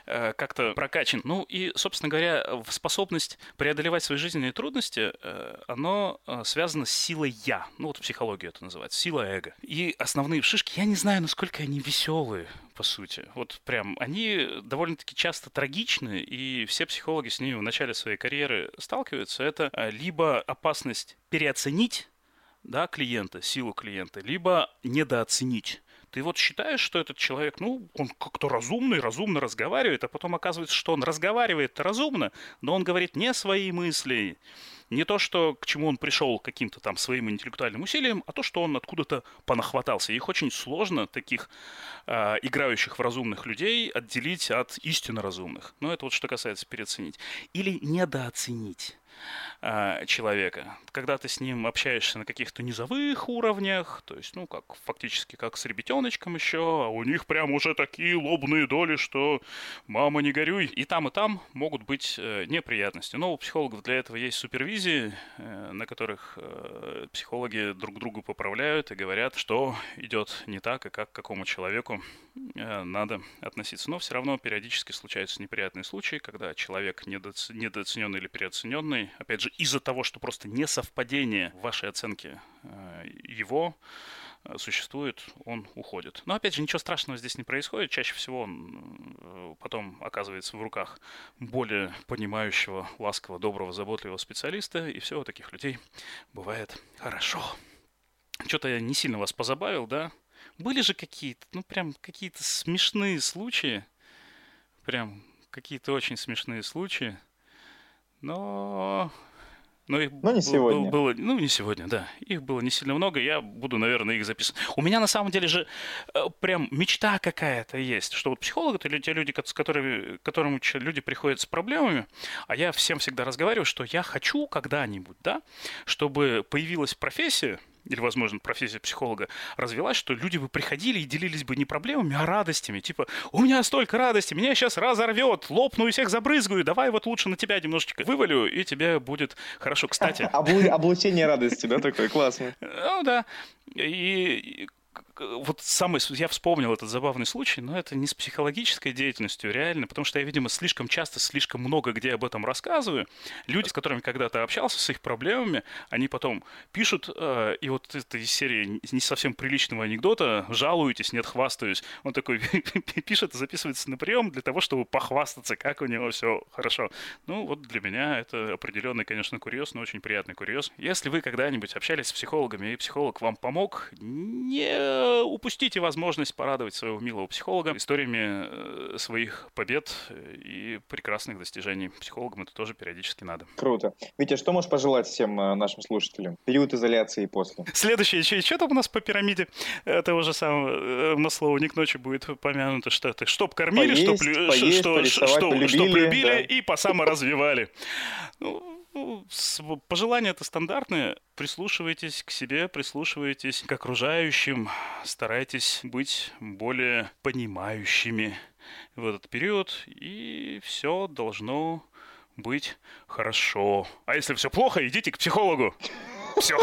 [SPEAKER 3] э, как-то прокачан. Ну и, собственно говоря, способность преодолевать свои жизненные трудности, э, оно э, связано с силой «я». Ну вот в психологии это называется, сила эго. И основные шишки, я не знаю, насколько они веселые, по сути. Вот прям, они довольно-таки часто трагичны, и все психологи с ними в начале своей карьеры сталкиваются. Это либо опасность переоценить да, клиента, силу клиента, либо недооценить. Ты вот считаешь, что этот человек, ну, он как-то разумный, разумно разговаривает, а потом оказывается, что он разговаривает разумно, но он говорит не свои мысли, не то, что к чему он пришел каким-то там своим интеллектуальным усилием, а то, что он откуда-то понахватался. Их очень сложно, таких э, играющих в разумных людей, отделить от истинно разумных. Но это вот что касается переоценить. Или недооценить. А, человека. Когда ты с ним общаешься на каких-то низовых уровнях, то есть, ну, как фактически как с ребятеночком еще, а у них прям уже такие лобные доли, что мама не горюй. И там, и там могут быть э, неприятности. Но у психологов для этого есть супервизии, э, на которых э, психологи друг другу поправляют и говорят, что идет не так, и как к какому человеку э, надо относиться. Но все равно периодически случаются неприятные случаи, когда человек недооцененный или переоцененный, опять же, из-за того, что просто несовпадение вашей оценке э, его э, существует, он уходит. Но опять же, ничего страшного здесь не происходит. Чаще всего он э, потом оказывается в руках более понимающего, ласкового, доброго, заботливого специалиста, и все у таких людей бывает хорошо. Что-то я не сильно вас позабавил, да? Были же какие-то, ну прям какие-то смешные случаи, прям какие-то очень смешные случаи, но но их
[SPEAKER 1] Но не сегодня.
[SPEAKER 3] Было, ну, не сегодня, да. Их было не сильно много, я буду, наверное, их записывать. У меня на самом деле же э, прям мечта какая-то есть, что вот психолог это те люди, с которыми, к которым люди приходят с проблемами, а я всем всегда разговариваю, что я хочу когда-нибудь, да, чтобы появилась профессия, или, возможно, профессия психолога развилась, что люди бы приходили и делились бы не проблемами, а радостями. Типа, у меня столько радости, меня сейчас разорвет, лопну и всех забрызгаю, давай вот лучше на тебя немножечко вывалю, и тебе будет хорошо. Кстати...
[SPEAKER 1] Облучение радости, да, такой классный.
[SPEAKER 3] Ну да. И вот самый, я вспомнил этот забавный случай, но это не с психологической деятельностью, реально, потому что я, видимо, слишком часто, слишком много где об этом рассказываю. Люди, с которыми когда-то общался, с их проблемами, они потом пишут, э, и вот эта из серии не совсем приличного анекдота, жалуетесь, нет, хвастаюсь. Он такой пишет записывается на прием для того, чтобы похвастаться, как у него все хорошо. Ну, вот для меня это определенный, конечно, курьез, но очень приятный курьез. Если вы когда-нибудь общались с психологами, и психолог вам помог, не Э, упустите возможность порадовать своего милого психолога историями э, своих побед и прекрасных достижений. Психологам это тоже периодически надо.
[SPEAKER 1] Круто. Витя, что можешь пожелать всем э, нашим слушателям? Период изоляции и после.
[SPEAKER 3] Следующее, что, что там у нас по пирамиде? Это уже сам Маслоу не к ночи будет помянуто, что это чтоб кормили, поесть, чтоб, поесть, что, что, полюбили, чтоб любили да. и посаморазвивали. Ну, ну, пожелания это стандартные. Прислушивайтесь к себе, прислушивайтесь к окружающим, старайтесь быть более понимающими в этот период, и все должно быть хорошо. А если все плохо, идите к психологу. Все.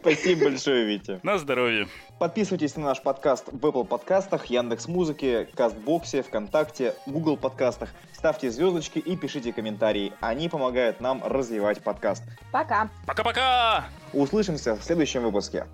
[SPEAKER 1] Спасибо большое, Витя.
[SPEAKER 3] На здоровье.
[SPEAKER 1] Подписывайтесь на наш подкаст в Apple подкастах, Яндекс Музыке, Кастбоксе, ВКонтакте, Google подкастах. Ставьте звездочки и пишите комментарии. Они помогают нам развивать подкаст.
[SPEAKER 2] Пока.
[SPEAKER 3] Пока-пока.
[SPEAKER 1] Услышимся в следующем выпуске.